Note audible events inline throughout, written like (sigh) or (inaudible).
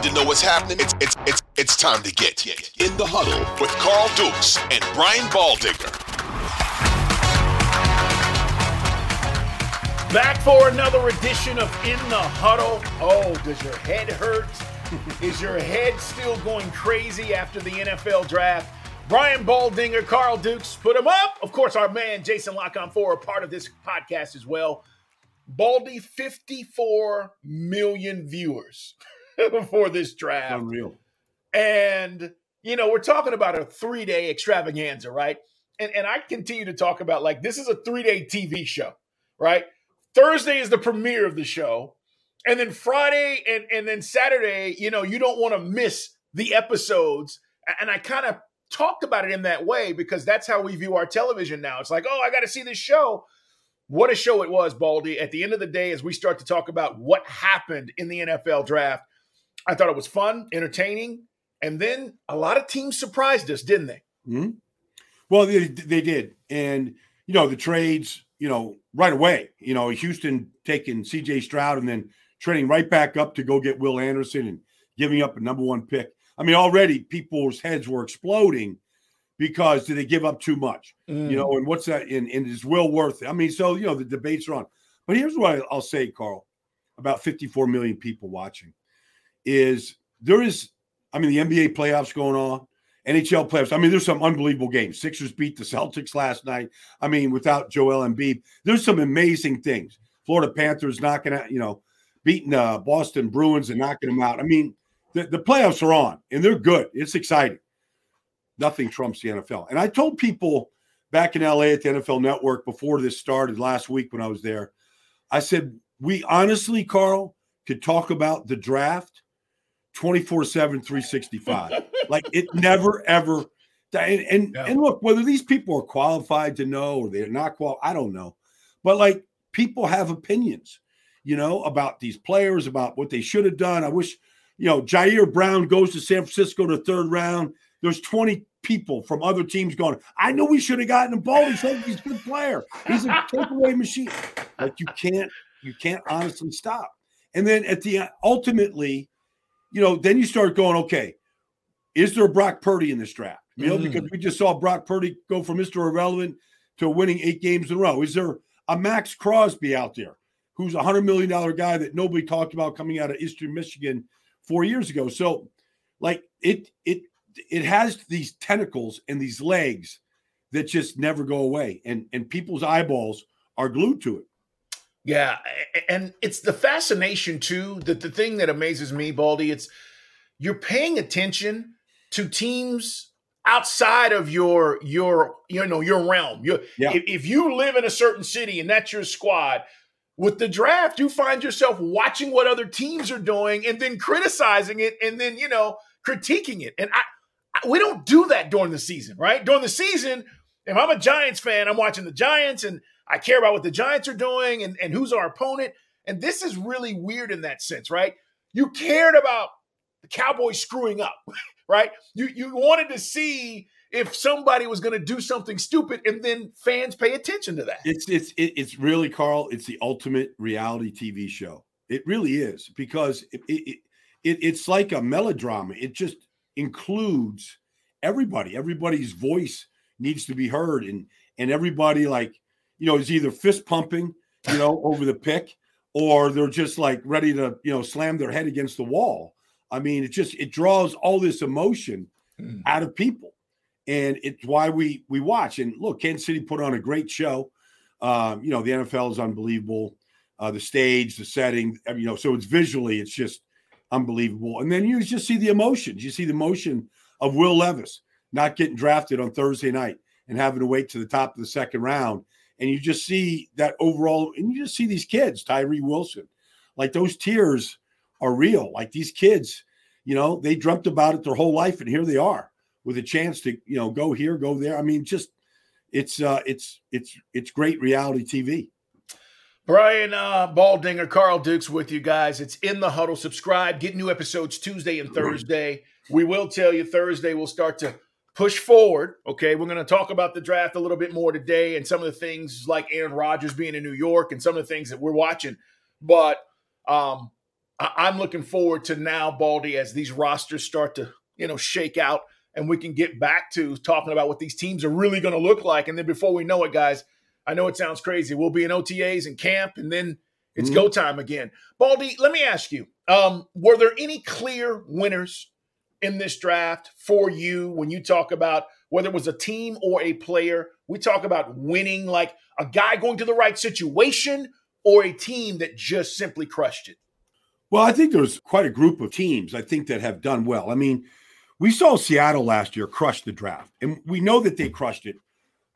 Need to know what's happening, it's it's it's it's time to get in the huddle with Carl Dukes and Brian Baldinger. Back for another edition of In the Huddle. Oh, does your head hurt? (laughs) Is your head still going crazy after the NFL draft? Brian Baldinger, Carl Dukes, put him up. Of course, our man Jason Lockon for a part of this podcast as well. Baldy, 54 million viewers (laughs) (laughs) for this draft. Unreal. And, you know, we're talking about a three day extravaganza, right? And, and I continue to talk about like this is a three day TV show, right? Thursday is the premiere of the show. And then Friday and, and then Saturday, you know, you don't want to miss the episodes. And I kind of talked about it in that way because that's how we view our television now. It's like, oh, I got to see this show. What a show it was, Baldy. At the end of the day, as we start to talk about what happened in the NFL draft, I thought it was fun, entertaining, and then a lot of teams surprised us, didn't they? Mm-hmm. Well, they, they did. And, you know, the trades, you know, right away, you know, Houston taking CJ Stroud and then trading right back up to go get Will Anderson and giving up a number one pick. I mean, already people's heads were exploding because did they give up too much? Mm. You know, and what's that? And, and is Will worth it? I mean, so, you know, the debates are on. But here's what I'll say, Carl, about 54 million people watching is there is, I mean, the NBA playoffs going on. NHL playoffs. I mean, there's some unbelievable games. Sixers beat the Celtics last night. I mean, without Joel Embiid, there's some amazing things. Florida Panthers knocking out, you know, beating uh, Boston Bruins and knocking them out. I mean, the, the playoffs are on and they're good. It's exciting. Nothing trumps the NFL. And I told people back in LA at the NFL Network before this started last week when I was there, I said, we honestly, Carl, could talk about the draft 24 7, 365. like it never, ever. And, and, yeah. and look, whether these people are qualified to know or they're not qualified, I don't know. But like people have opinions, you know, about these players, about what they should have done. I wish, you know, Ji'Ayir Brown goes to San Francisco to third round. There's 20 people from other teams going, I know we should have gotten a ball. He's a good player. He's a takeaway machine. Like you can't, you can't honestly stop. And then at the ultimately, you know, then you start going, okay, is there Brock Purdy in this draft? You know, mm. because we just saw Brock Purdy go from Mr. Irrelevant to winning eight games in a row. Is there a Maxx Crosby out there who's a hundred million dollar guy that nobody talked about coming out of Eastern Michigan four years ago? So, like it, it, it has these tentacles and these legs that just never go away, and and people's eyeballs are glued to it. Yeah, and it's the fascination too. That the thing that amazes me, Baldy, it's you're paying attention to teams outside of your your you know your realm. You yeah. if, if you live in a certain city and that's your squad, with the draft, you find yourself watching what other teams are doing and then criticizing it and then you know critiquing it. And I, I we don't do that during the season, right? During the season, if I'm a Giants fan, I'm watching the Giants and I care about what the Giants are doing and, and who's our opponent. And this is really weird in that sense, right? You cared about the Cowboys screwing up, (laughs) right? You you wanted to see if somebody was going to do something stupid, and then fans pay attention to that. It's it's it's really Carl. It's the ultimate reality TV show. It really is because it, it, it it's like a melodrama. It just includes everybody. Everybody's voice needs to be heard, and and everybody like you know, is either fist pumping, you know, over the pick, or they're just like ready to, you know, slam their head against the wall. I mean, it just it draws all this emotion mm. out of people, and it's why we we watch. And look, Kansas City put on a great show. Um, you know, the NFL is unbelievable. Uh, the stage, the setting, you know, so it's visually, it's just unbelievable. And then you just see the emotions. You see the emotion of Will Levis not getting drafted on Thursday night and having to wait to the top of the second round. And you just see that overall, and you just see these kids, Tyree Wilson, like those tears are real. Like these kids, you know, they dreamt about it their whole life, and here they are with a chance to, you know, go here, go there. I mean, just it's uh it's it's it's great reality TV. Brian uh, Baldinger, Carl Dukes with you guys. It's in the huddle. Subscribe. Get new episodes Tuesday and Thursday. We will tell you Thursday we'll start to push forward. Okay, we're going to talk about the draft a little bit more today and some of the things like Aaron Rodgers being in New York and some of the things that we're watching. But um, I- am looking forward to now, Baldy, as these rosters start to you know shake out and we can get back to talking about what these teams are really going to look like. And then before we know it, guys, I know it sounds crazy. We'll be in OTAs and camp, and then it's mm-hmm. go time again. Baldy, let me ask you: um, Were there any clear winners in this draft for you when you talk about whether it was a team or a player? We talk about winning, like a guy going to the right situation, or a team that just simply crushed it. Well, I think there's quite a group of teams I think that have done well. I mean, we saw Seattle last year crush the draft, and we know that they crushed it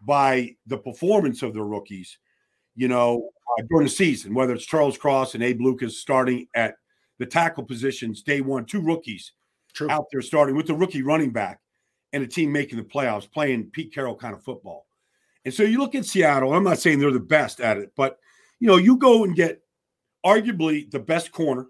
by the performance of their rookies, you know, uh, during the season, whether it's Charles Cross and Abe Lucas starting at the tackle positions day one, two rookies True. out there starting with the rookie running back and a team making the playoffs, playing Pete Carroll kind of football. And so you look at Seattle, I'm not saying they're the best at it, but you know, you go and get arguably the best corner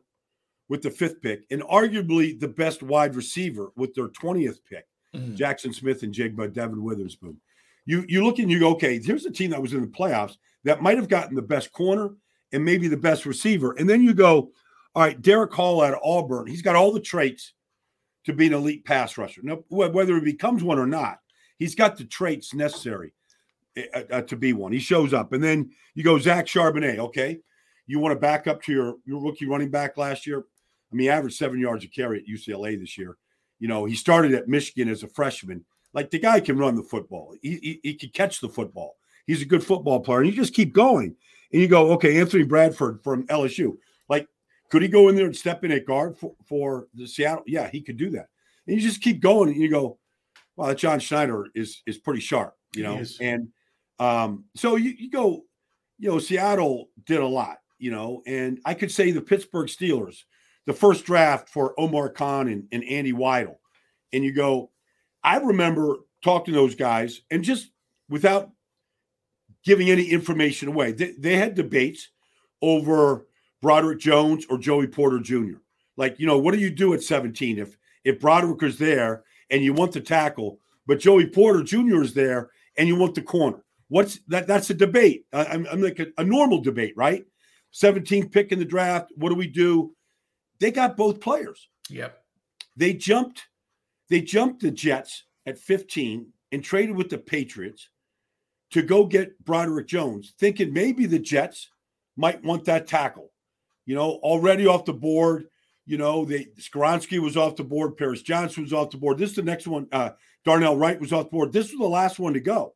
with the fifth pick and arguably the best wide receiver with their 20th pick, mm-hmm. Jaxon Smith-Njigba, Devon Witherspoon. You you look and you go, okay, here's a team that was in the playoffs that might have gotten the best corner and maybe the best receiver. And then you go, all right, Derick Hall at Auburn, he's got all the traits to be an elite pass rusher. Now, whether he becomes one or not, he's got the traits necessary uh, uh, to be one. He shows up. And then you go, Zach Charbonnet, okay. You want to back up to your, your rookie running back last year? I mean, averaged seven yards a carry at UCLA this year. You know, he started at Michigan as a freshman. Like the guy can run the football. He, he, he can catch the football. He's a good football player. And you just keep going. And you go, okay, Anthony Bradford from LSU. Could he go in there and step in at guard for, for the Seattle? Yeah, he could do that. And you just keep going and you go, well, John Schneider is is pretty sharp, you know. And um, so you, you go, you know, Seattle did a lot, you know, and I could say the Pittsburgh Steelers the first draft for Omar Khan and, and Andy Weidl. And you go, I remember talking to those guys and just without giving any information away, they, they had debates over Broderick Jones or Joey Porter Jr. Like, you know, what do you do at 17 if if Broderick is there and you want the tackle, but Joey Porter Jr. is there and you want the corner? What's that? That's a debate. I, am like a, a normal debate, right? 17th pick in the draft. What do we do? They got both players. Yep. They jumped, they jumped the Jets at 15 and traded with the Patriots to go get Broderick Jones, thinking maybe the Jets might want that tackle. You know, already off the board. You know, they Skoronski was off the board, Paris Johnson was off the board. This is the next one. Uh, Darnell Wright was off the board. This was the last one to go.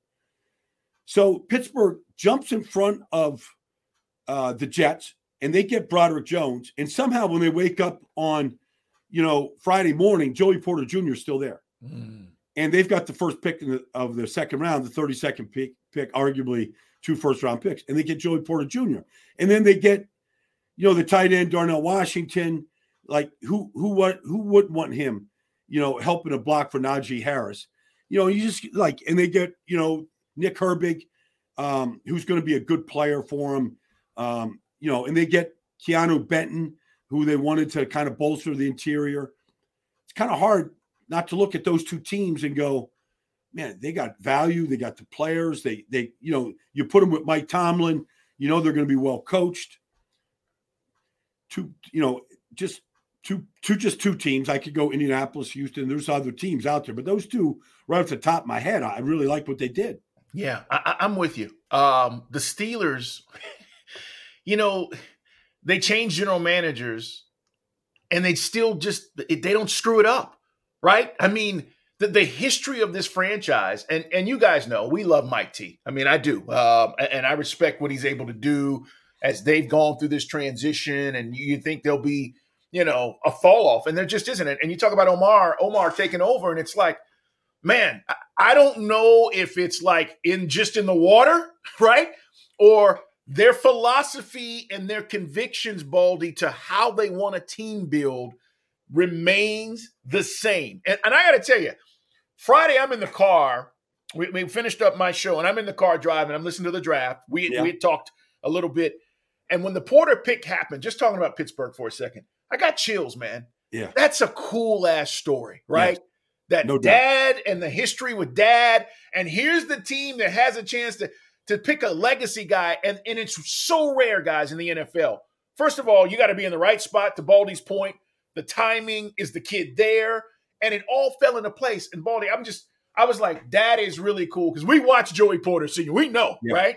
So Pittsburgh jumps in front of uh, the Jets and they get Broderick Jones, and somehow when they wake up on, you know, Friday morning, Joey Porter Jr. is still there, mm. and they've got the first pick the, of the second round, the thirty second pick, pick arguably two first round picks, and they get Joey Porter Jr. and then they get, you know, the tight end Darnell Washington, like who who what who would want him, you know, helping a block for Najee Harris, you know, you just like, and they get you know Nick Herbig, um, who's going to be a good player for him. Um, you know, and they get Keanu Benton, who they wanted to kind of bolster the interior. It's kind of hard not to look at those two teams and go, man, they got value. They got the players. They, they, you know, you put them with Mike Tomlin, you know, they're going to be well coached. Two, you know, just two, two, just two teams. I could go Indianapolis, Houston. There's other teams out there, but those two, right off the top of my head, I really like what they did. Yeah, I, am with you. Um, the Steelers, you know, they change general managers and they still just they don't screw it up, right? I mean, the, the history of this franchise, and and you guys know we love Mike T. I mean, I do, um, and I respect what he's able to do as they've gone through this transition. And you think there'll be, you know, a fall off, and there just isn't. It. And you talk about Omar, Omar taking over, and it's like, man, I don't know if it's like in just in the water, (laughs) right, or their philosophy and their convictions, Baldy, to how they want a team build remains the same. And, and I got to tell you, Friday, I'm in the car. We, we, finished up my show, and I'm in the car driving. I'm listening to the draft. We, yeah. we had talked a little bit. And when the Porter pick happened, just talking about Pittsburgh for a second, I got chills, man. Yeah. That's a cool ass story, right? Yes. That no dad doubt. and the history with dad. And here's the team that has a chance to, to pick a legacy guy. And, and it's so rare, guys, in the NFL. First of all, you got to be in the right spot, to Baldy's point. The timing is the kid there and it all fell into place. And Baldy, I'm just, I was like, that is really cool because we watch Joey Porter Senior. We know, yeah. right?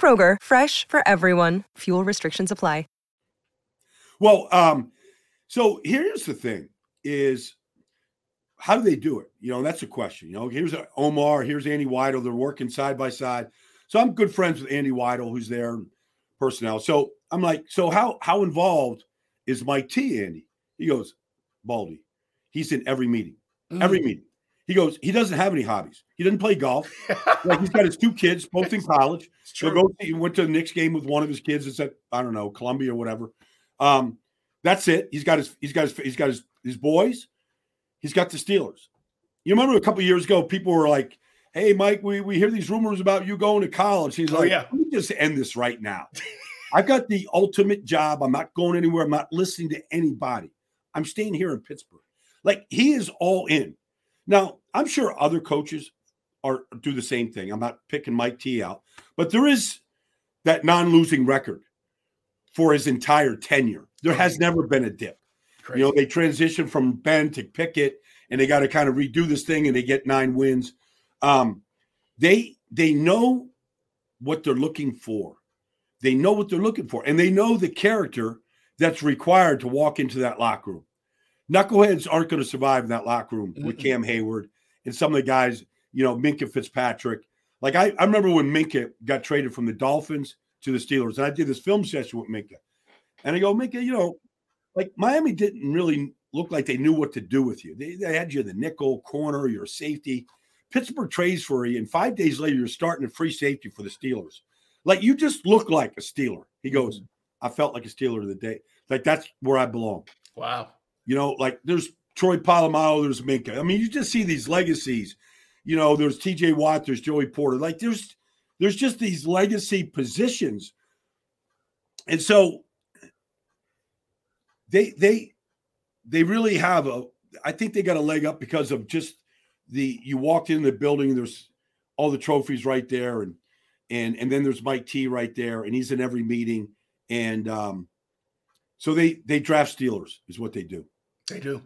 Kroger, fresh for everyone. Fuel restrictions apply. Well, um, so here's the thing: is how do they do it? You know, that's a question. You know, here's Omar, here's Andy Weidl. They're working side by side. So I'm good friends with Andy Weidl, who's there, personnel. So I'm like, so how how involved is Mike T, Andy? He goes, Baldy. He's in every meeting, mm. every meeting. He goes, he doesn't have any hobbies. He doesn't play golf. (laughs) like he's got his two kids, both in college. He'll go. He went to the Knicks game with one of his kids. It's at I don't know Columbia or whatever. Um, that's it. He's got his he's got his he's got his, his boys. He's got the Steelers. You remember a couple years ago, people were like, "Hey, Mike, we, we hear these rumors about you going to college." He's oh, like, yeah. "Let me just end this right now. I've got the ultimate job. I'm not going anywhere. I'm not listening to anybody. I'm staying here in Pittsburgh." Like he is all in. Now, I'm sure other coaches are do the same thing. I'm not picking Mike T out, but there is that non-losing record for his entire tenure. There has never been a dip. Crazy. You know, they transition from Ben to Pickett, and they got to kind of redo this thing, and they get nine wins. Um, they they know what they're looking for. They know what they're looking for, and they know the character that's required to walk into that locker room. Knuckleheads aren't going to survive in that locker room with Cam Hayward and some of the guys, you know, Minkah Fitzpatrick. Like I, I remember when Minkah got traded from the Dolphins to the Steelers, and I did this film session with Minkah. And I go, Minkah, you know, like Miami didn't really look like they knew what to do with you. They, they had you the nickel, corner, your safety. Pittsburgh trades for you, and five days later, you're starting a free safety for the Steelers. Like you just look like a Steeler. He goes. I felt like a Steeler of the day. Like that's where I belong. Wow. You know, like there's Troy Polamalu, there's Minkah. I mean, you just see these legacies. You know, there's TJ Watt, there's Joey Porter. Like there's there's just these legacy positions. And so they they they really have a I think they got a leg up because of just the you walked in the building, there's all the trophies right there, and and and then there's Mike T right there, and he's in every meeting. And um so they they draft Steelers is what they do. They do.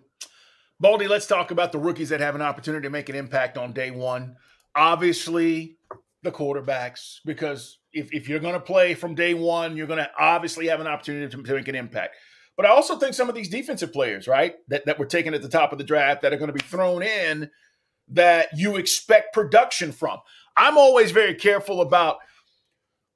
Baldy, let's talk about the rookies that have an opportunity to make an impact on day one. Obviously, the quarterbacks, because if, if you're going to play from day one, you're going to obviously have an opportunity to, to make an impact. But I also think some of these defensive players, right, that, that were taken at the top of the draft that are going to be thrown in that you expect production from. I'm always very careful about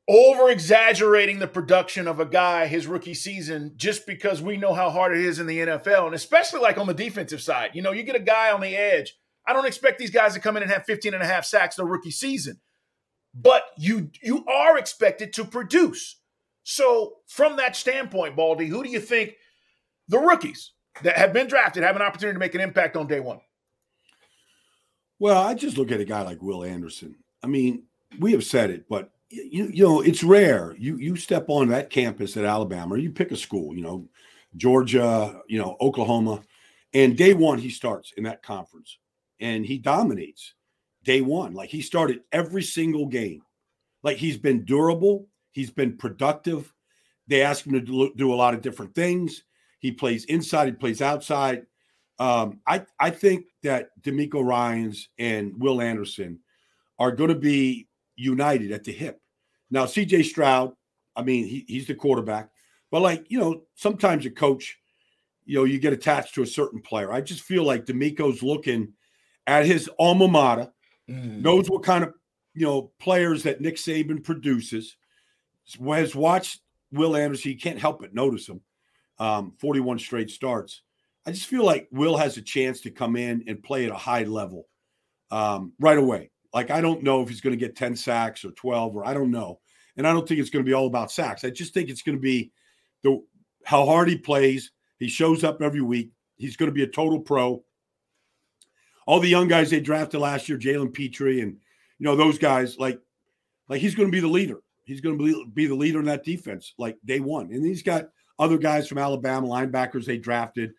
over exaggerating the production of a guy his rookie season just because we know how hard it is in the NFL. And especially like on the defensive side. You know, you get a guy on the edge. I don't expect these guys to come in and have 15 and a half sacks their rookie season. But you you are expected to produce. So from that standpoint, Baldy, who do you think the rookies that have been drafted have an opportunity to make an impact on day one? Well, I just look at a guy like Will Anderson. I mean, we have said it, but you you know it's rare. You you step on that campus at Alabama, or you pick a school, you know, Georgia, you know, Oklahoma, and day one he starts in that conference, and he dominates day one. Like he started every single game. Like he's been durable. He's been productive. They ask him to do, a lot of different things. He plays inside. He plays outside. Um, I I think that DeMeco Ryans and Will Anderson are going to be united at the hip. Now, CJ Stroud, I mean, he, he's the quarterback, but like, you know, sometimes a coach, you know, you get attached to a certain player. I just feel like DeMeco's looking at his alma mater, mm. knows what kind of, you know, players that Nick Saban produces, has watched Will Anderson. He can't help but notice him. Um, 41 straight starts. I just feel like Will has a chance to come in and play at a high level um, right away. Like I don't know if he's going to get 10 sacks or 12 or I don't know. And I don't think it's going to be all about sacks. I just think it's going to be the how hard he plays. He shows up every week. He's going to be a total pro. All the young guys they drafted last year, Jalen Pitre and you know those guys, like like he's going to be the leader. He's going to be, be the leader in that defense, like day one. And he's got other guys from Alabama, linebackers they drafted,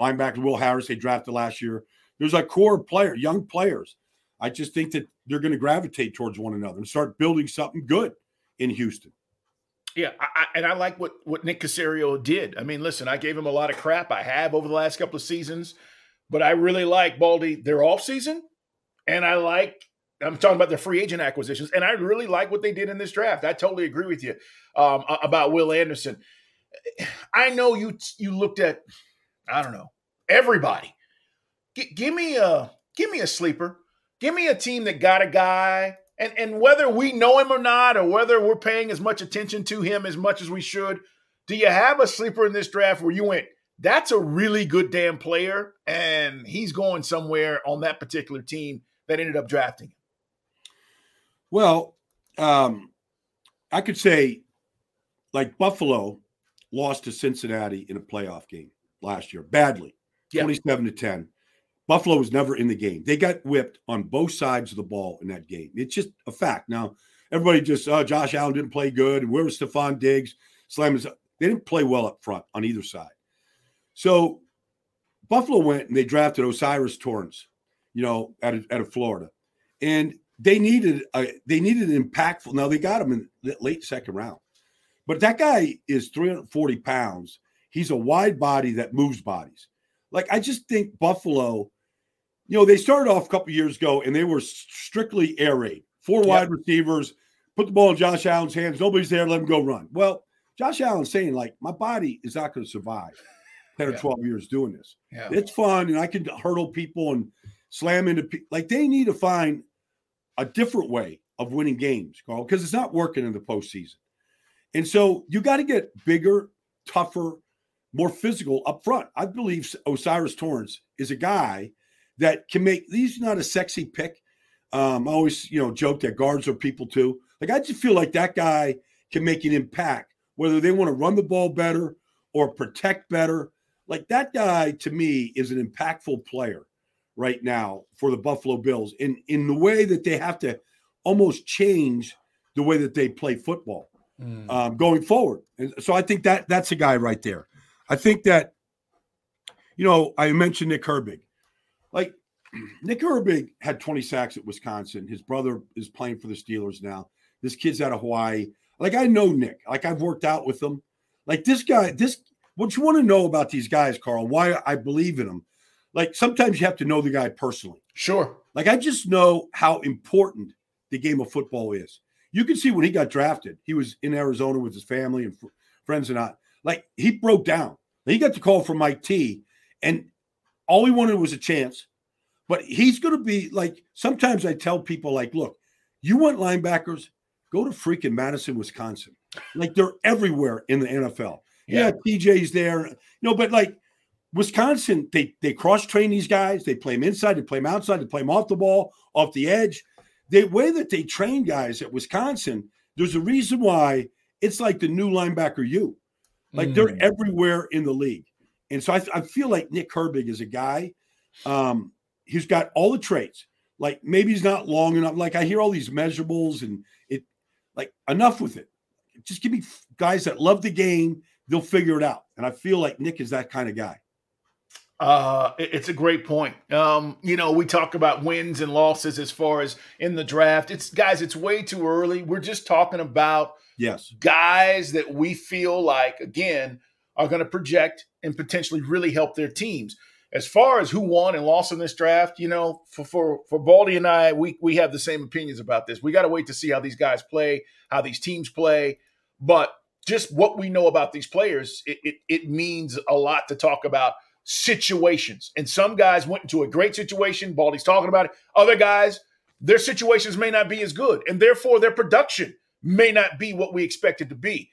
linebacker Will Harris they drafted last year. There's a core player, young players I just think that they're going to gravitate towards one another and start building something good in Houston. Yeah, I, and I like what what Nick Caserio did. I mean, listen, I gave him a lot of crap. I have over the last couple of seasons, but I really like Baldy their off season, and I like I'm talking about the free agent acquisitions, and I really like what they did in this draft. I totally agree with you um, about Will Anderson. I know you you looked at I don't know everybody. G- give me a give me a sleeper Give me a team that got a guy, and, and whether we know him or not, or whether we're paying as much attention to him as much as we should, do you have a sleeper in this draft where you went, that's a really good damn player, and he's going somewhere on that particular team that ended up drafting him? Well, um, I could say, like Buffalo lost to Cincinnati in a playoff game last year badly, yeah. 27 to 10. Buffalo was never in the game. They got whipped on both sides of the ball in that game. It's just a fact. Now, everybody just, oh, Josh Allen didn't play good. Where was Stefon Diggs? Slam is, they didn't play well up front on either side. So Buffalo went and they drafted O'Cyrus Torrence, you know, out of, out of Florida. And they needed a, they needed an impactful. Now they got him in the late second round. But that guy is 340 pounds. He's a wide body that moves bodies. Like I just think Buffalo you know, they started off a couple years ago and they were strictly air raid, four yep. wide receivers, put the ball in Josh Allen's hands. Nobody's there. Let him go run. Well, Josh Allen's saying, like, my body is not going to survive 10 or 12 years doing this. Yeah. It's fun and I can hurdle people and slam into people. Like, they need to find a different way of winning games, Carl, because it's not working in the postseason. And so you got to get bigger, tougher, more physical up front. I believe O'Cyrus Torrence is a guy – that can make these not a sexy pick. Um, I always, you know, joke that guards are people too. Like I just feel like that guy can make an impact, whether they want to run the ball better or protect better. Like that guy to me is an impactful player right now for the Buffalo Bills in in the way that they have to almost change the way that they play football mm. um, going forward. And so I think that that's a guy right there. I think that you know I mentioned Nick Herbig. Like (clears throat) Nick Herbig had 20 sacks at Wisconsin. His brother is playing for the Steelers now. This kid's out of Hawaii. Like I know Nick. Like I've worked out with him. Like this guy, this what you want to know about these guys, Carl, why I believe in them. Like sometimes you have to know the guy personally. Sure. Like I just know how important the game of football is. You can see when he got drafted, he was in Arizona with his family and friends and not. Like he broke down. He got the call from Mike T, and all he wanted was a chance. But he's going to be like, sometimes I tell people, like, look, you want linebackers, go to freaking Madison, Wisconsin. Like they're everywhere in the NFL. Yeah, yeah TJ's there. Know, but like Wisconsin, they they cross train these guys. They play them inside, they play them outside, they play them off the ball, off the edge. The way that they train guys at Wisconsin, there's a reason why it's like the new linebacker you. Like mm. they're everywhere in the league. And so I, I, feel like Nick Herbig is a guy. Um, he's got all the traits. Like maybe he's not long enough. Like I hear all these measurables and it like enough with it. Just give me guys that love the game, they'll figure it out. And I feel like Nick is that kind of guy. Uh, it's a great point. Um, you know, we talk about wins and losses as far as in the draft. It's guys, it's way too early. We're just talking about yes guys that we feel like again are going to project and potentially really help their teams. As far as who won and lost in this draft, you know, for for for Baldy and I, we we have the same opinions about this. We got to wait to see how these guys play, how these teams play, but just what we know about these players, it, it, it means a lot to talk about situations. And some guys went into a great situation. Baldy's talking about it. Other guys, their situations may not be as good, and therefore their production may not be what we expect it to be.